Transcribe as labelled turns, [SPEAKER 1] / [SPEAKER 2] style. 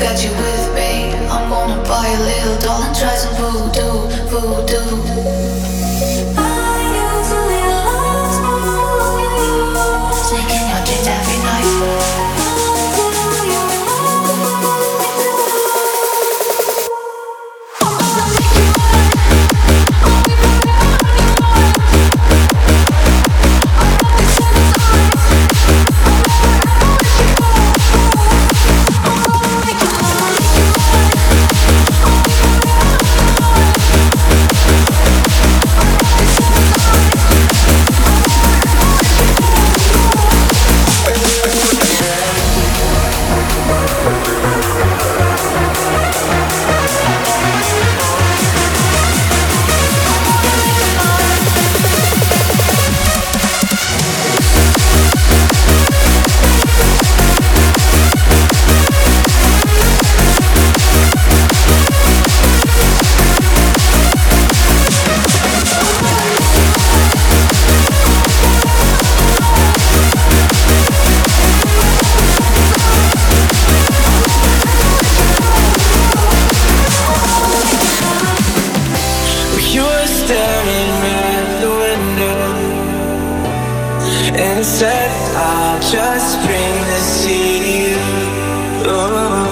[SPEAKER 1] got you with me. I'm gonna buy a little doll and try some voodoo, voodoo.
[SPEAKER 2] And said I'll just bring this to you. Oh.